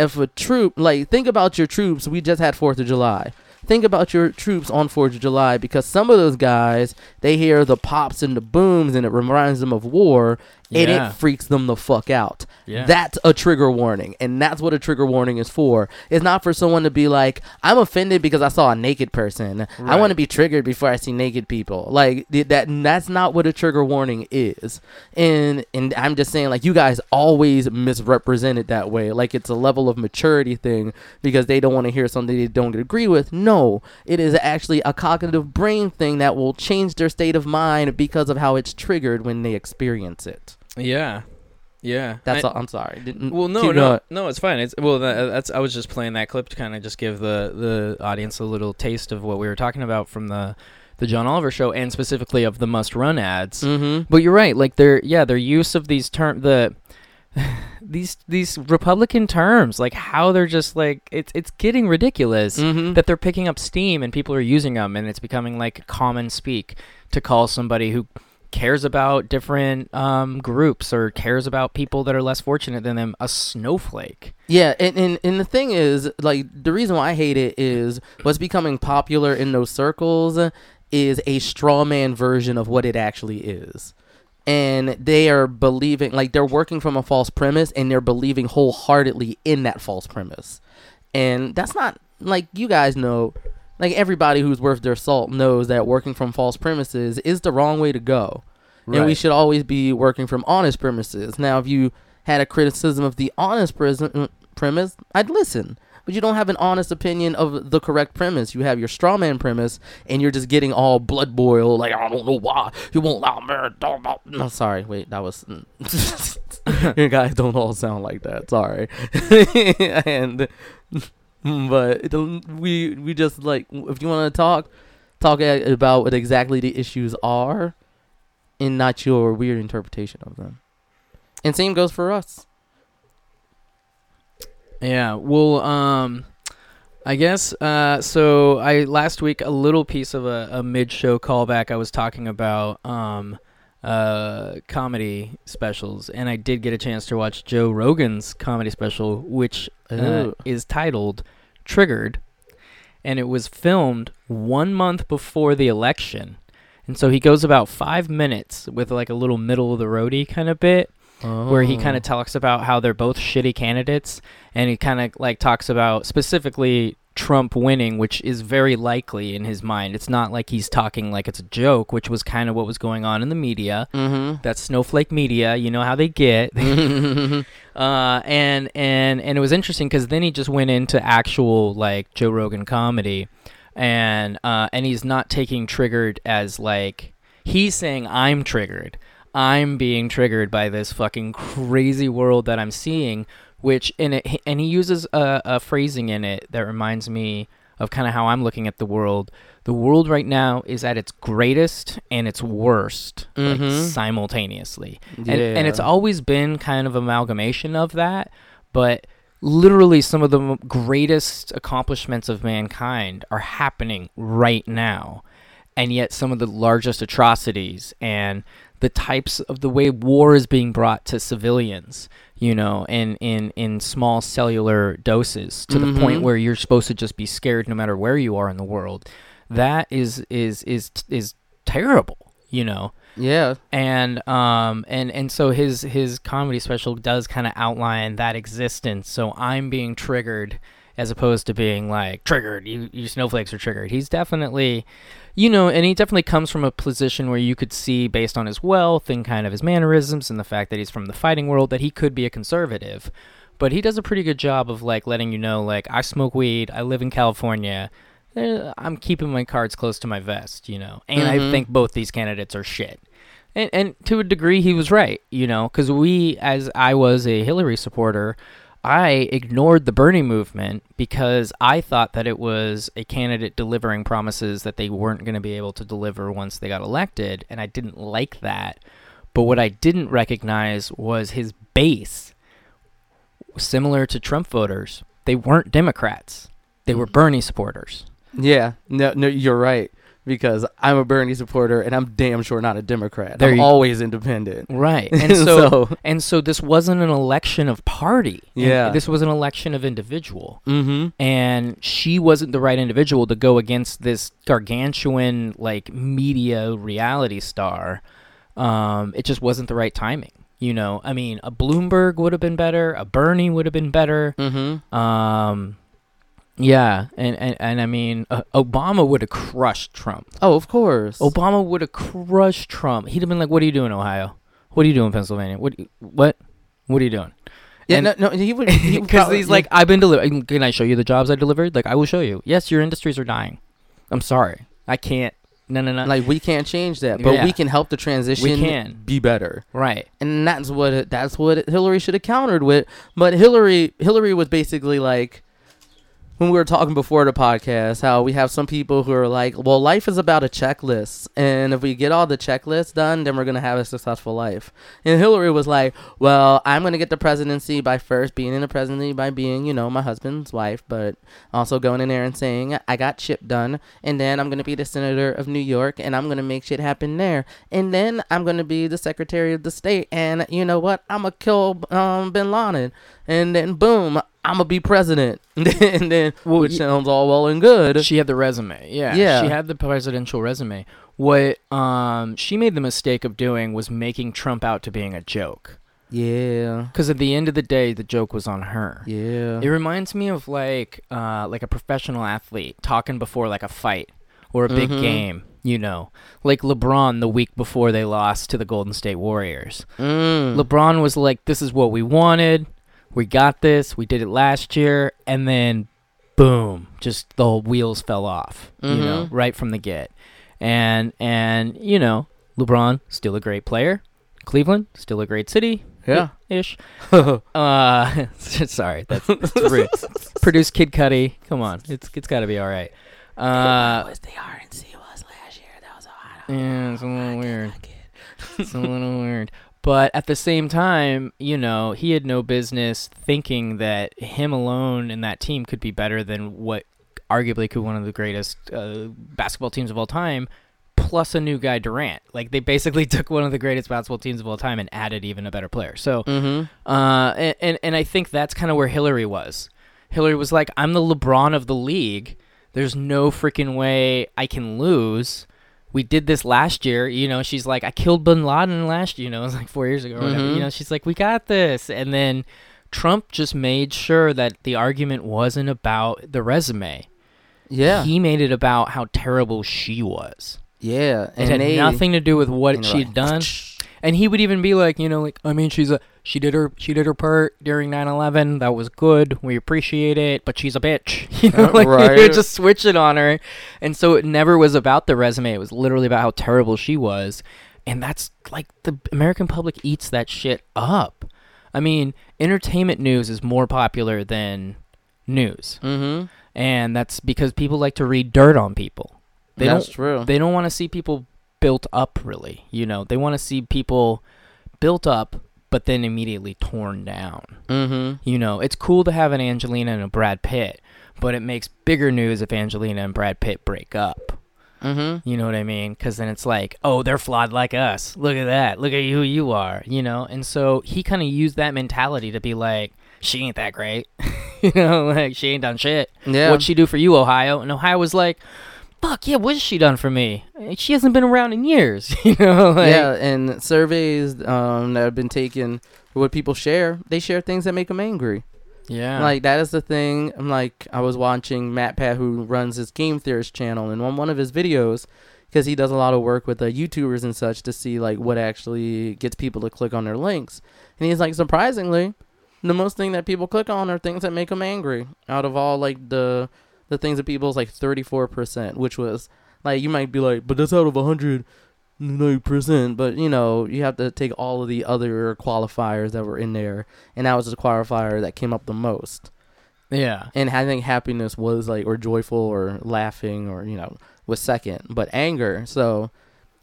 if a troop like think about your troops we just had fourth of july. Think about your troops on fourth of july because some of those guys they hear the pops and the booms and it reminds them of war and Yeah. it freaks them the fuck out. Yeah. that's a trigger warning and that's what a trigger warning is for. It's not for someone to be like i'm offended because i saw a naked person. I want to be triggered before i see naked people. Like that that's not what a trigger warning is. And and i'm just saying like you guys always misrepresent it that way. Like it's a level of maturity thing because they don't want to hear something they don't agree with. No it is actually a cognitive brain thing that will change their state of mind because of how it's triggered when they experience it Yeah. Yeah. that's I- all i'm sorry Didn't- Well, no, no, going. no, it's fine. It's well, that, that's I was just playing that clip to kind of just give the the audience a little taste of what we were talking about from the the John Oliver show, and specifically of the must run ads. mm-hmm But you're right. Like their yeah, their use of these term the these these Republican terms, like how they're just like it's it's getting ridiculous Mhm. that they're picking up steam and people are using them, and it's becoming like common speak to call somebody who cares about different um, groups or cares about people that are less fortunate than them a snowflake. Yeah, and, and and the thing is, like, the reason why I hate it is what's becoming popular in those circles is a straw man version of what it actually is. And they are believing, like, they're working from a false premise and they're believing wholeheartedly in that false premise. And that's not, like, you guys know, like, everybody who's worth their salt knows that working from false premises is the wrong way to go. And we should always be working from honest premises. Now, if you had a criticism of the honest pres- uh, premise, I'd listen. But you don't have an honest opinion of the correct premise. You have your straw man premise, and you're just getting all blood boil. Like I don't know why you won't allow me. to talk about-" No, sorry. Wait, that was. you guys don't all sound like that. Sorry. and but the- we we just like if you want to talk, talk about what exactly the issues are, and not your weird interpretation of them. And same goes for us. Yeah. Well, um, I guess. Uh, so I last week a little piece of a, a mid-show callback. I was talking about um, uh, comedy specials, and I did get a chance to watch Joe Rogan's comedy special, which uh, is titled "Triggered," and it was filmed one month before the election. And so he goes about five minutes with like a little middle of the roadie kind of bit, where he kind Oh. of talks about how they're both shitty candidates and he kind of like talks about specifically Trump winning which is very likely in his mind. It's not like he's talking like it's a joke which was kind of what was going on in the media. Mm-hmm. that's snowflake media you know how they get. Uh and and and it was interesting because then he just went into actual like joe rogan comedy. And uh and he's not taking triggered as like he's saying i'm triggered i'm being triggered by this fucking crazy world that i'm seeing which in it and he uses a, a phrasing in it that reminds me of kind of how i'm looking at the world. The world right now is at its greatest and its worst like, Mhm. simultaneously. And, and it's always been kind of amalgamation of that but literally some of the greatest accomplishments of mankind are happening right now. And yet some of the largest atrocities and the types of the way war is being brought to civilians you know in in in small cellular doses to the point Mhm. where you're supposed to just be scared no matter where you are in the world that is is is is terrible you know Yeah. and um and and so his his comedy special does kind of outline that existence so i'm being triggered as opposed to being like triggered. You you snowflakes are triggered. He's definitely you know and he definitely comes from a position where you could see based on his wealth and kind of his mannerisms and the fact that he's from the fighting world that he could be a conservative. But he does a pretty good job of like letting you know like i smoke weed. I live in california. Eh, i'm keeping my cards close to my vest you know? And i Mhm. think both these candidates are shit. And, and to a degree he was right you know? Because we as i was a hillary supporter i ignored the bernie movement because i thought that it was a candidate delivering promises that they weren't going to be able to deliver once they got elected and i didn't like that. But what i didn't recognize was his base similar to trump voters. They weren't democrats. They were mm-hmm. bernie supporters. Yeah. No, no, you're right. Because I'm a Bernie supporter and I'm damn sure not a Democrat. There I'm always independent. Right. And so, So- and so this wasn't an election of party. And Yeah. This was an election of individual. Mm-hmm. And she wasn't the right individual to go against this gargantuan like media reality star. Um, it just wasn't the right timing. You know, I mean, a Bloomberg would have been better. A Bernie would have been better. Mm-hmm. Um, yeah, and and, and I mean, uh, Obama would have crushed Trump. Oh, of course. Obama would have crushed Trump. He'd have been like, "What are you doing, Ohio? What are you doing, Pennsylvania? What? What? What are you doing?" yeah, and- no, no, he would. Because probably- he's like, "I've been delivering. Can I show you the jobs I delivered? Like, I will show you. Yes, your industries are dying. I'm sorry, I can't. No, no, no. like we can't change that, but Yeah. we can help the transition We can. be better. right. and that's what that's what Hillary should have countered with. But Hillary Hillary was basically like when we were talking before the podcast, how we have some people who are like, well, life is about a checklist, and if we get all the checklists done, then we're gonna have a successful life. And Hillary was like, well, I'm gonna get the presidency by first being in the presidency by being, you know, my husband's wife, but also going in there and saying I got shit done, and then I'm gonna be the senator of New York, and I'm gonna make shit happen there, and then I'm gonna be the secretary of the state, and you know what? I'm gonna kill um, Bin Laden, and then boom, I'm gonna be president, and then, then which sounds all well and good. She had the resume. Yeah. Yeah. She had the presidential resume. What um she made the mistake of doing was making Trump out to being a joke. yeah, Because at the end of the day, the joke was on her. yeah, It reminds me of like uh, like a professional athlete talking before like a fight or a big Mhm. game, you know. Like LeBron the week before they lost to the Golden State Warriors. mm. LeBron was like, "This is what we wanted. We got this. We did it last year." And then boom, just the wheels fell off, you know, Mhm. right from the get. And and you know, LeBron still a great player. Cleveland still a great city. Yeah. Ish. Uh, sorry, that's, that's rude. Produce Kid Cudi. Come on, it's it's got to be all right. Uh, was the RNC was last year. That was hard. yeah, it's a little weird. It's a little weird. But at the same time, you know, he had no business thinking that him alone and that team could be better than what arguably could one of the greatest uh, basketball teams of all time, plus a new guy Durant. Like they basically took one of the greatest basketball teams of all time and added even a better player. So Mm-hmm. uh, and, and and I think that's kind of where Hillary was. Hillary was like, "I'm the LeBron of the league. There's no freaking way I can lose." We did this last year, you know. She's like, "I killed Bin Laden last, year, you know, it was like four years ago, or whatever." Mhm. You know, she's like, "We got this," and then Trump just made sure that the argument wasn't about the resume. Yeah, He made it about how terrible she was. yeah, It and had they, nothing to do with what she'd like, done. And he would even be like, you know, like I mean, she's a she did her she did her part during 9/11. That was good. We appreciate it, but she's a bitch. You know, Uh, like you right. would just switch it on her. And so it never was about the resume. It was literally about how terrible she was. And that's like the American public eats that shit up. I mean, entertainment news is more popular than news. Mm-hmm. And that's because people like to read dirt on people. They That's don't true. they don't want to see people built up really you know they want to see people built up but then immediately torn down. Mm-hmm. You know, it's cool to have an Angelina and a Brad Pitt, but it makes bigger news if Angelina and Brad Pitt break up. Mm-hmm. You know what I mean? Because then it's like, oh, they're flawed like us. Look at that. Look at who you are. You know? And so he kind of used that mentality to be like, she ain't that great. you know, like she ain't done shit. Yeah. What'd she do for you, Ohio? And Ohio was like, fuck yeah, what has she done for me? She hasn't been around in years. you know? Like, yeah, and surveys um, that have been taken, what people share, they share things that make them angry. Yeah. Like that is the thing. I'm like I was watching MatPat who runs his Game Theorist channel, and on one of his videos, because he does a lot of work with the YouTubers and such to see like what actually gets people to click on their links, and he's like surprisingly, the most thing that people click on are things that make them angry. Out of all like the the things that people's like 34 percent, which was like you might be like, but that's out of 100 percent but you know you have to take all of the other qualifiers that were in there and that was the qualifier that came up the most yeah. and I think happiness was like or joyful or laughing or you know was second, but anger. So,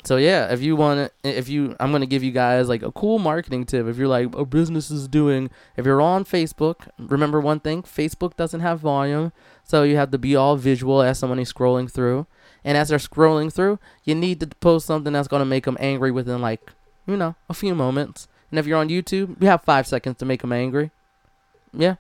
so yeah, if you want, if you, I'm gonna give you guys like a cool marketing tip. If you're like a business is doing, if you're on Facebook, remember one thing: Facebook doesn't have volume, so you have to be all visual as someone is scrolling through. And as they're scrolling through, you need to post something that's gonna make them angry within like you know a few moments. And if you're on YouTube, you have five seconds to make them angry. Yeah.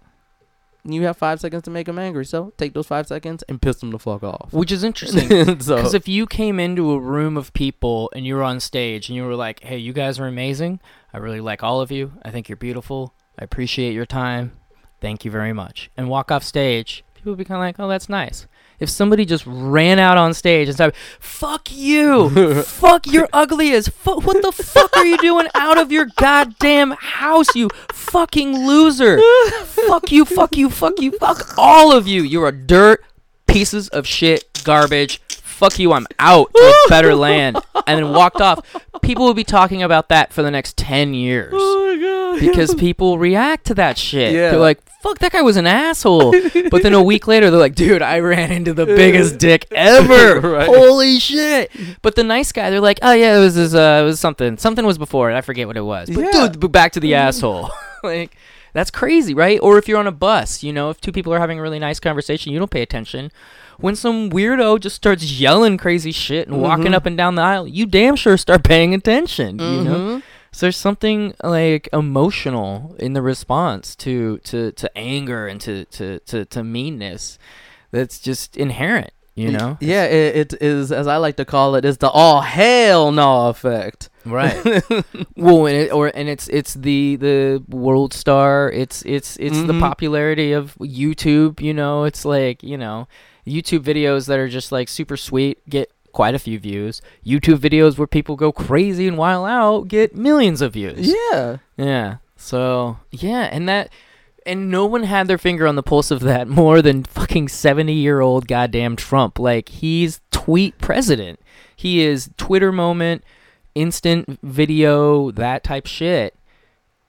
You have five seconds to make them angry, so take those five seconds and piss them the fuck off. Which is interesting. so Because if you came into a room of people and you were on stage and you were like, hey, you guys are amazing. I really like all of you. I think you're beautiful. I appreciate your time. Thank you very much. And walk off stage, people would be kind of like, oh, that's nice. If somebody just ran out on stage and said, fuck you, fuck you're ugly as fuck. What the fuck are you doing out of your goddamn house, you fucking loser? fuck you, fuck you, fuck you, fuck all of you. You're a dirt pieces of shit, garbage. Fuck you, I'm out to a better land. And then walked off. People will be talking about that for the next 10 years. Oh, Because people react to that shit. Yeah. They're like, fuck, that guy was an asshole. but then a week later, they're like, dude, I ran into the biggest dick ever. Right. Holy shit. But the nice guy, they're like, oh, yeah, it was, this, uh, it was something. Something was before it. I forget what it was. But Yeah. dude, back to the asshole. like, that's crazy, right? Or if you're on a bus, you know, if two people are having a really nice conversation, you don't pay attention. When some weirdo just starts yelling crazy shit and walking Mhm. up and down the aisle, you damn sure start paying attention, you know? So there's something like emotional in the response to to, to anger and to, to, to, to meanness that's just inherent, you know? Yeah, it, it is as I like to call it, is the all hell no effect. Right. well, and it, or and it's it's the the world star. It's it's it's the Mhm. popularity of YouTube. You know, it's like you know, YouTube videos that are just like super sweet get quite a few views. YouTube videos where people go crazy and wild out get millions of views. Yeah. Yeah. So yeah, and that. And no one had their finger on the pulse of that more than fucking 70 year old goddamn Trump. Like, he's tweet president. He is Twitter moment, instant video, that type shit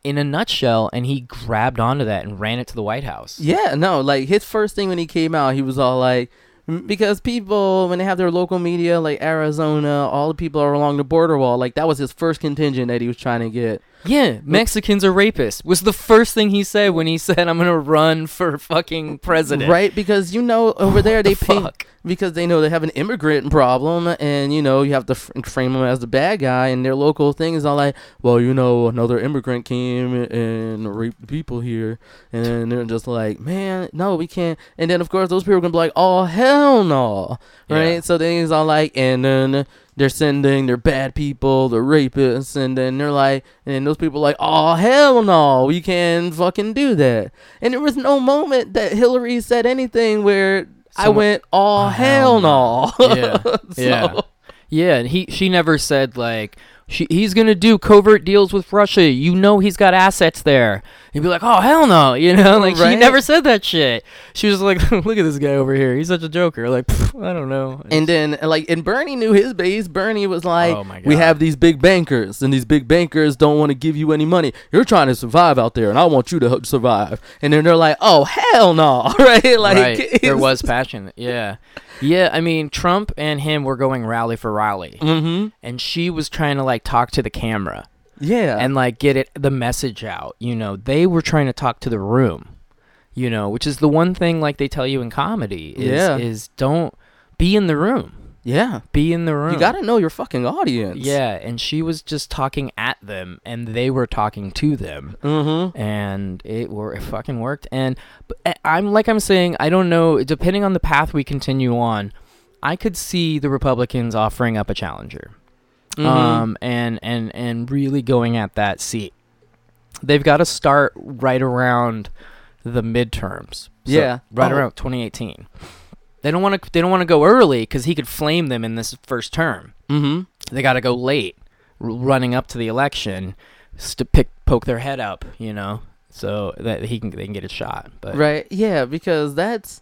in a nutshell. And he grabbed onto that and ran it to the White House. Yeah, no, like his first thing when he came out, he was all like, Mm-hmm. because people when they have their local media like Arizona, all the people are along the border wall. Like that was his first contingent that he was trying to get. Yeah, Mexicans are rapists was the first thing he said when he said, I'm going to run for fucking president. Right, because you know over there they the paint fuck? because they know they have an immigrant problem, and you know you have to f- frame them as the bad guy, and their local thing is all like, well, you know, another immigrant came and raped people here, and they're just like, man, no, we can't. And then of course those people are gonna be like, oh hell no, right? Yeah. So then he's all like, and then they're sending their bad people, they're rapists, and then they're like, and those people are like, oh hell no, we can't fucking do that. And there was no moment that Hillary said anything where I went, oh, Oh, hell no. Yeah. So- Yeah. Yeah, and he she never said like she, he's gonna do covert deals with Russia. You know he's got assets there. He'd be like, oh hell no, you know, like she never said that shit. She was like, look at this guy over here. He's such a joker. Like I don't know. And then, like, and Bernie knew his base. Bernie was like, Oh my "We have these big bankers, and these big bankers don't want to give you any money. You're trying to survive out there, and I want you to survive." And then they're like, "Oh hell no!" right? Like, right, there was passion. Yeah, yeah. I mean, Trump and him were going rally for rally, Mm-hmm. and she was trying to like talk to the camera. Yeah. and like get it the message out. You know, they were trying to talk to the room. You know, which is the one thing like they tell you in comedy is Yeah. is don't be in the room. yeah. Be in the room. You got to know your fucking audience. Yeah, and she was just talking at them, and they were talking to them, Mm-hmm. and it wor- it fucking worked. And I'm like I'm saying, I don't know. Depending on the path we continue on, I could see the Republicans offering up a challenger, Mm-hmm. um, and and and really going at that seat. They've got to start right around the midterms. So, Yeah. right Oh. around 2018. They don't want to. They don't want to go early because he could flame them in this first term mm-hmm. they got to go late, r- running up to the election, to pick poke their head up, you know, so that he can they can get a shot. But Right. Yeah, because that's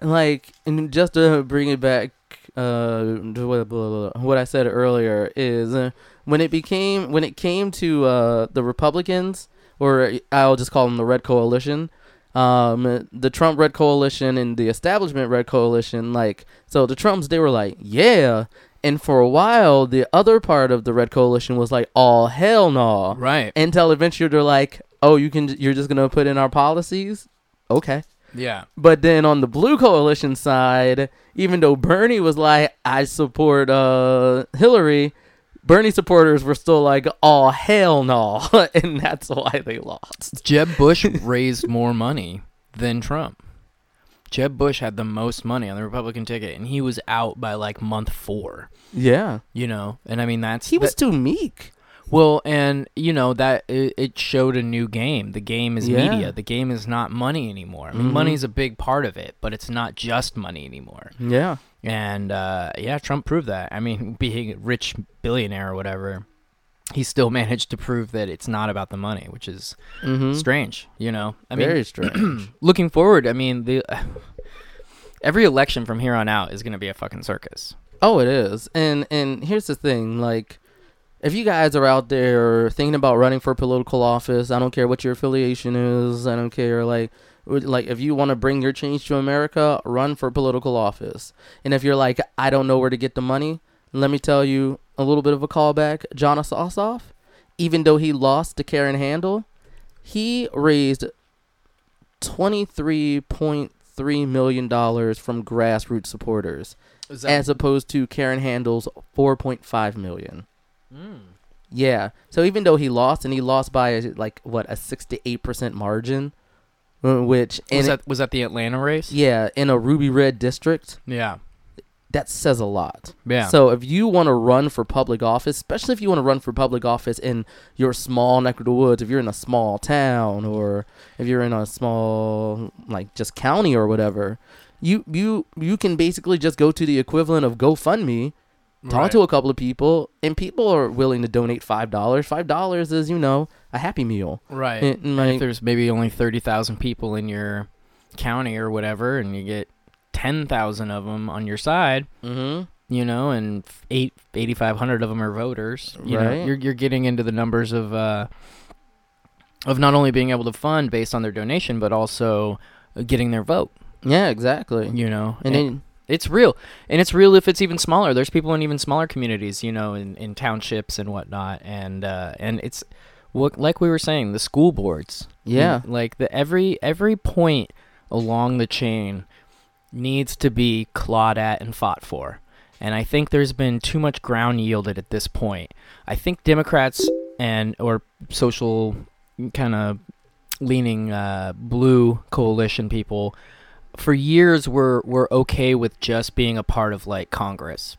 like, and just to bring it back, uh, what, blah, blah, blah, what I said earlier is uh, when it became when it came to uh, the Republicans, or I'll just call them the Red Coalition. Um, the Trump Red Coalition and the establishment Red Coalition, like, so the Trumps, they were like, yeah. And for a while, the other part of the Red Coalition was like, all hell no. right, Until eventually they're like, oh, you can, you're just gonna put in our policies, okay. Yeah, But then on the blue coalition side, even though Bernie was like, I support uh Hillary, Bernie supporters were still like, oh hell no, and that's why they lost. Jeb Bush raised more money than Trump. Jeb Bush had the most money on the Republican ticket, and he was out by like month four. Yeah, You know, and I mean that's he was that- too meek. Well, and you know that it, it showed a new game. The game is Yeah. media. The game is not money anymore. I mean, Mhm. money's a big part of it, but it's not just money anymore. Yeah, And uh, yeah, Trump proved that. I mean, being a rich billionaire or whatever, he still managed to prove that it's not about the money, which is mm-hmm. strange. You know, I mean very mean, strange. looking forward, I mean, the every election from here on out is going to be a fucking circus. oh, it is. And and here's the thing, like. If you guys are out there thinking about running for political office, I don't care what your affiliation is. I don't care like like if you want to bring your change to America, run for political office. And if you're like I don't know where to get the money, let me tell you a little bit of a callback. Jon Ossoff, even though he lost to Karen Handel, he raised $23.3 million from grassroots supporters as opposed to Karen Handel's 4.5 million. Yeah. So even though he lost and he lost by like what a 68% margin, uh, which was that was that the Atlanta race? yeah, in a ruby red district, Yeah, that says a lot. yeah. So if you want to run for public office, especially if you want to run for public office in your small neck of the woods, if you're in a small town or if you're in a small like just county or whatever, you you you can basically just go to the equivalent of GoFundMe, talk Right. to a couple of people, and people are willing to donate five dollars. Five dollars is you know a happy meal. right. And, And like- if there's maybe only thirty thousand people in your county or whatever, and you get ten thousand of them on your side, Mm-hmm. you know, and eight eighty five hundred of them are voters. You know, you're you're getting into the numbers of uh, of not only being able to fund based on their donation, but also getting their vote. Yeah, exactly. You know, And then It's real, and it's real if it's even smaller. There's people in even smaller communities, you know, in, in townships and whatnot, and uh, and it's what like we were saying, the school boards. Yeah. Like the every every point along the chain needs to be clawed at and fought for, and I think there's been too much ground yielded at this point. I think Democrats and or social kind of leaning uh, blue coalition people for years we were were okay with just being a part of like Congress.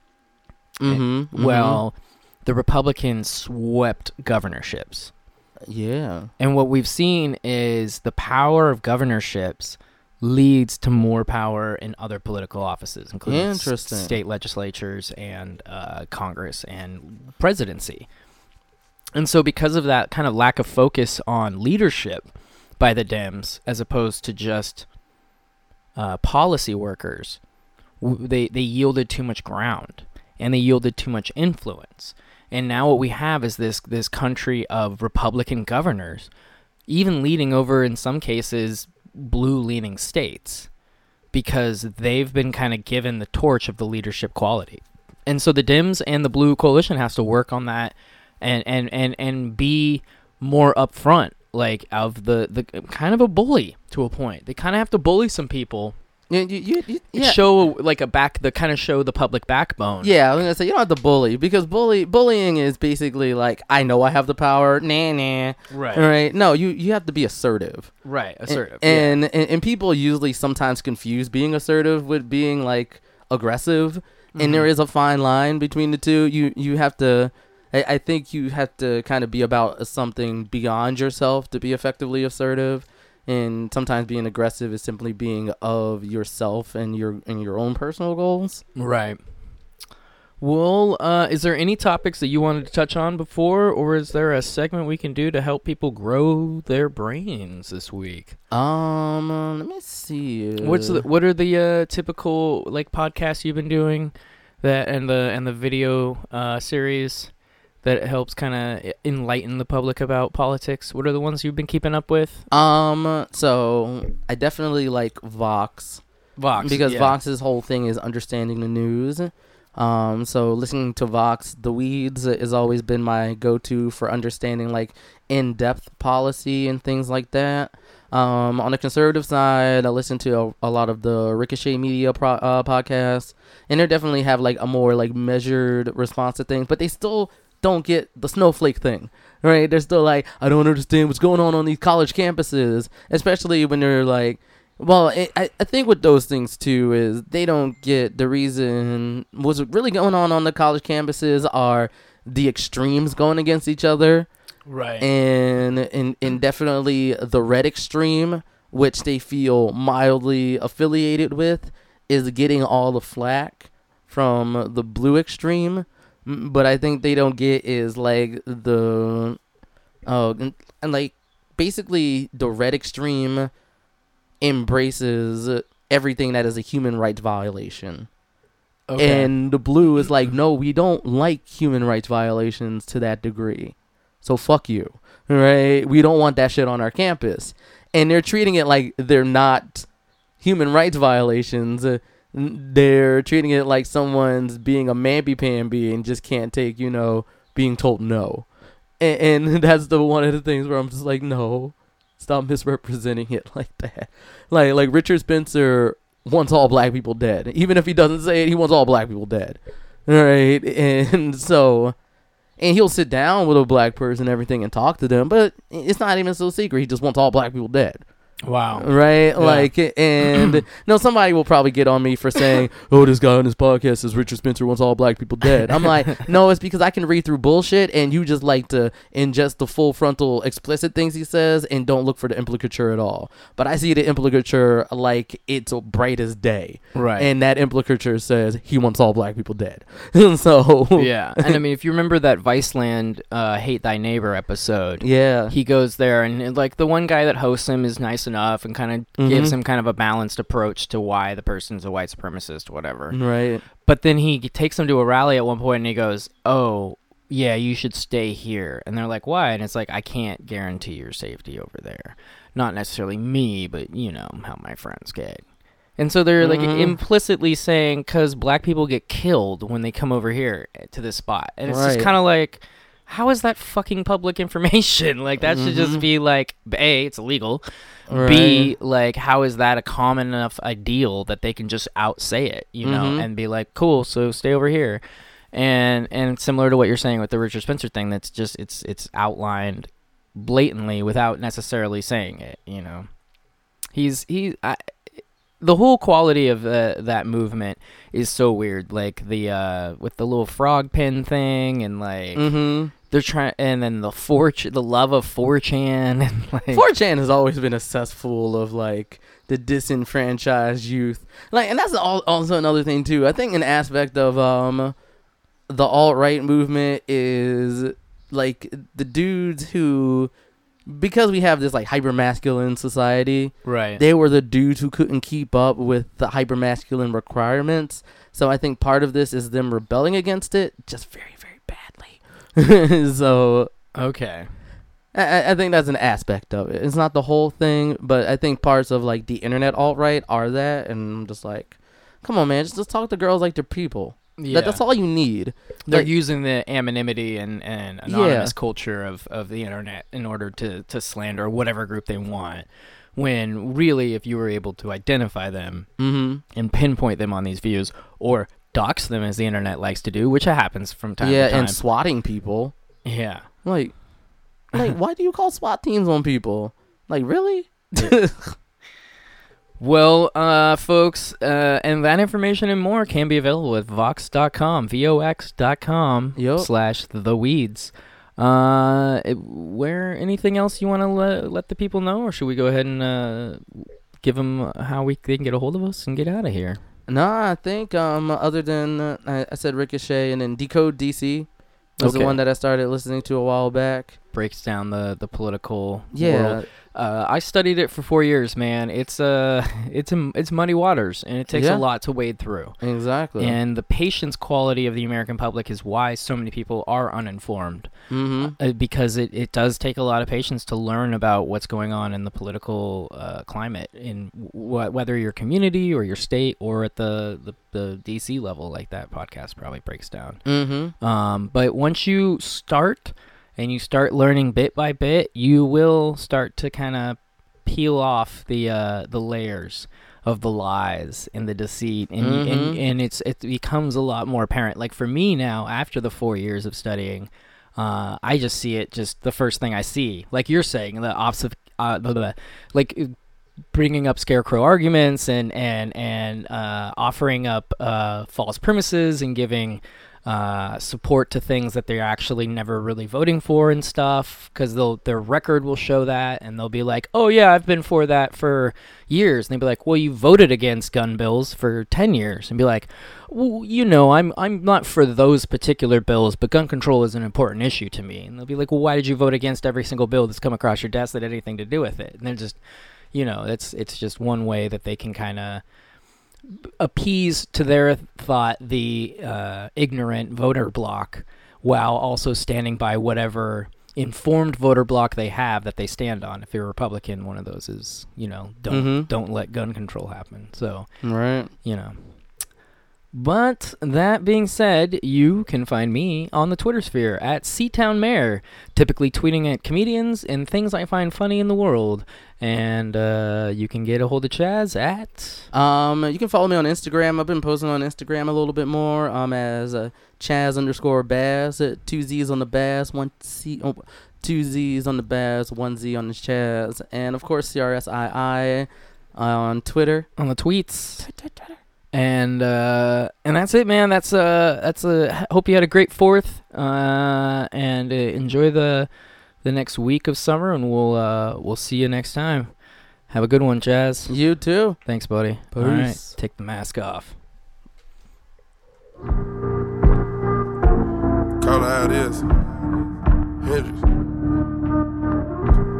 mm-hmm, Well, the Republicans swept governorships. yeah, And what we've seen is the power of governorships leads to more power in other political offices, including s- state legislatures and uh, Congress and presidency. And so, because of that kind of lack of focus on leadership by the Dems, as opposed to just uh, policy workers, they they yielded too much ground and they yielded too much influence. And now what we have is this this country of Republican governors, even leading over in some cases blue leaning states, because they've been kind of given the torch of the leadership quality. And so the Dems and the Blue Coalition has to work on that and and and and be more upfront like of the the kind of a bully to a point they kind of have to bully some people You, you, you, yeah. show like a back the kind of show the public backbone Yeah, I was gonna say you don't have to bully because bully bullying is basically like I know I have the power, nah nah. Right. Right. No, you you have to be assertive. right assertive And, and and people usually sometimes confuse being assertive with being like aggressive, and mm-hmm. there is a fine line between the two. You you have to. I, I think you have to kind of be about something beyond yourself to be effectively assertive, and sometimes being aggressive is simply being of yourself and your and your own personal goals. Right. Well, uh, is there any topics that you wanted to touch on before, or is there a segment we can do to help people grow their brains this week? Um, uh, let me see. What's the, what are the uh, typical like podcasts you've been doing that and the and the video uh, series that helps kind of enlighten the public about politics? What are the ones you've been keeping up with? Um, so I definitely like Vox. Vox because yeah. Vox's whole thing is understanding the news. Um, so listening to Vox, The Weeds has always been my go-to for understanding like in-depth policy and things like that. Um, on the conservative side, I listen to a, a lot of the Ricochet Media pro, uh, podcasts, and they definitely have like a more like measured response to things, but they still don't get the snowflake thing, right? They're still like, I don't understand what's going on on these college campuses, especially when they're like, well, it, I, I think with those things too is they don't get the reason what's really going on on the college campuses are the extremes going against each other right. and and, and definitely the red extreme which they feel mildly affiliated with is getting all the flack from the blue extreme but i think they don't get is like the oh and, and like basically the red extreme embraces everything that is a human rights violation okay. and the blue is like, no, we don't like human rights violations to that degree. So fuck you. Right? We don't want that shit on our campus. And they're treating it like they're not human rights violations. They're treating it like someone's being a mamby-pamby and just can't take, you know, being told no. And, and that's the one of the things where I'm just like, no, stop misrepresenting it like that. Like like Richard Spencer wants all black people dead. Even if he doesn't say it, he wants all black people dead. All right, and so, and he'll sit down with a black person and everything and talk to them, but it's not even so secret. He just wants all black people dead. Wow. Right? Like, and no, somebody will probably get on me for saying, "Oh, this guy on his podcast says Richard Spencer wants all black people dead." I'm like, no, it's because I can read through bullshit, and you just like to ingest the full frontal explicit things he says, and don't look for the implicature at all. But I see the implicature like it's bright as day, Right. And that implicature says he wants all black people dead. so yeah, and I mean, if you remember that Viceland uh, "Hate Thy Neighbor" episode, yeah, he goes there and, and, like the one guy that hosts him is nice enough and kind of gives Mhm. him kind of a balanced approach to why the person's a white supremacist, whatever. right. But then he takes him to a rally at one point and he goes, "Oh, yeah, you should stay here." And they're like, "Why?" And it's like, "I can't guarantee your safety over there. Not necessarily me, but you know how my friends get." And so they're like Mhm. implicitly saying cuz black people get killed when they come over here to this spot. And it's just kind of like how is that fucking public information? Like that should just Mhm. be like A, it's illegal. B, like how is that a common enough ideal that they can just out say it, you know, Mhm. and be like, cool, so stay over here. And and similar to what you're saying with the Richard Spencer thing, that's just it's it's outlined blatantly without necessarily saying it, you know. He's he I, the whole quality of uh, that movement is so weird like the uh with the little frog pin thing and like Mm-hmm. They're trying and then the four the love of 4chan and like 4chan has always been a cesspool of like the disenfranchised youth. Like, and that's al- also another thing too. I think an aspect of um the alt right movement is like the dudes who, because we have this like hyper masculine society, right they were the dudes who couldn't keep up with the hyper masculine requirements. So I think part of this is them rebelling against it, just very. so okay I- I, think that's an aspect of it. It's not the whole thing, but I think parts of like the internet alt right are that, and I'm just like, come on, man, just just talk to girls like they're people. Yeah. That, that's all you need. They're Like- using the anonymity and, and anonymous culture of, of the internet in order to, to slander whatever group they want. When really, if you were able to identify them Mm-hmm. and pinpoint them on these views, or dox them as the internet likes to do, which happens from time Yeah, to time. and swatting people. yeah. Like, like why do you call SWAT teams on people? Like, really? Well, uh, folks, uh, and that information and more can be available at vox.com, vox.com Yup. slash the weeds. Uh, it- where anything else you want to le- let the people know, or should we go ahead and uh, give them how we they can get a hold of us and get out of here? Nah, I think um other than uh, I, I said Ricochet and then Decode DC was Okay. the one that I started listening to a while back. Breaks down the the political Yeah, world. Uh, I studied it for four years, man. It's uh, it's a, it's muddy waters, and it takes Yeah. a lot to wade through. exactly. And the patience quality of the American public is why so many people are uninformed. mm-hmm. Uh, because it, it does take a lot of patience to learn about what's going on in the political uh, climate in wh- whether your community or your state or at the, the, the DC level, like that podcast probably breaks down. Mm-hmm. Um, but once you start and you start learning bit by bit, you will start to kind of peel off the uh, the layers of the lies and the deceit, and, y- and and it's it becomes a lot more apparent. Like for me now, after the four years of studying, uh, I just see it just the first thing I see. Like you're saying, the opposite, uh, blah, blah, blah. like uh, bringing up scarecrow arguments and and and uh, offering up uh, false premises and giving uh, support to things that they're actually never really voting for and stuff because they'll their record will show that and they'll be like oh yeah I've been for that for years. And they'll be like well you voted against gun bills for 10 years. And be like well you know I'm I'm not for those particular bills but gun control is an important issue to me. And they'll be like well why did you vote against every single bill that's come across your desk that had anything to do with it? And they're just you know it's it's just one way that they can kind of appease to their thought the uh, ignorant voter bloc while also standing by whatever informed voter bloc they have that they stand on if you're a republican one of those is you know don't Mhm. don't let gun control happen so Right. you know but that being said, you can find me on the Twitter sphere at Seatown Mayor, typically tweeting at comedians and things I find funny in the world. And uh, you can get a hold of Chaz at Um, you can follow me on Instagram. I've been posting on Instagram a little bit more. Um, as uh, Chaz underscore Bass. Uh, two Z's on the Bass, one C, oh, two Z's on the Bass, one Z on the Chaz, and of course CRSII on Twitter. on the tweets. And uh, and that's it, man. That's uh, that's a. Hope you had a great Fourth, uh, and uh, enjoy the the next week of summer. And we'll uh, we'll see you next time. Have a good one, Jazz. You too. Thanks, buddy. All right, take the mask off. Call it how it is. Hendrix.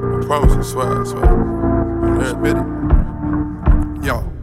I promise, I swear, I swear. I'm there, admit it. Yo.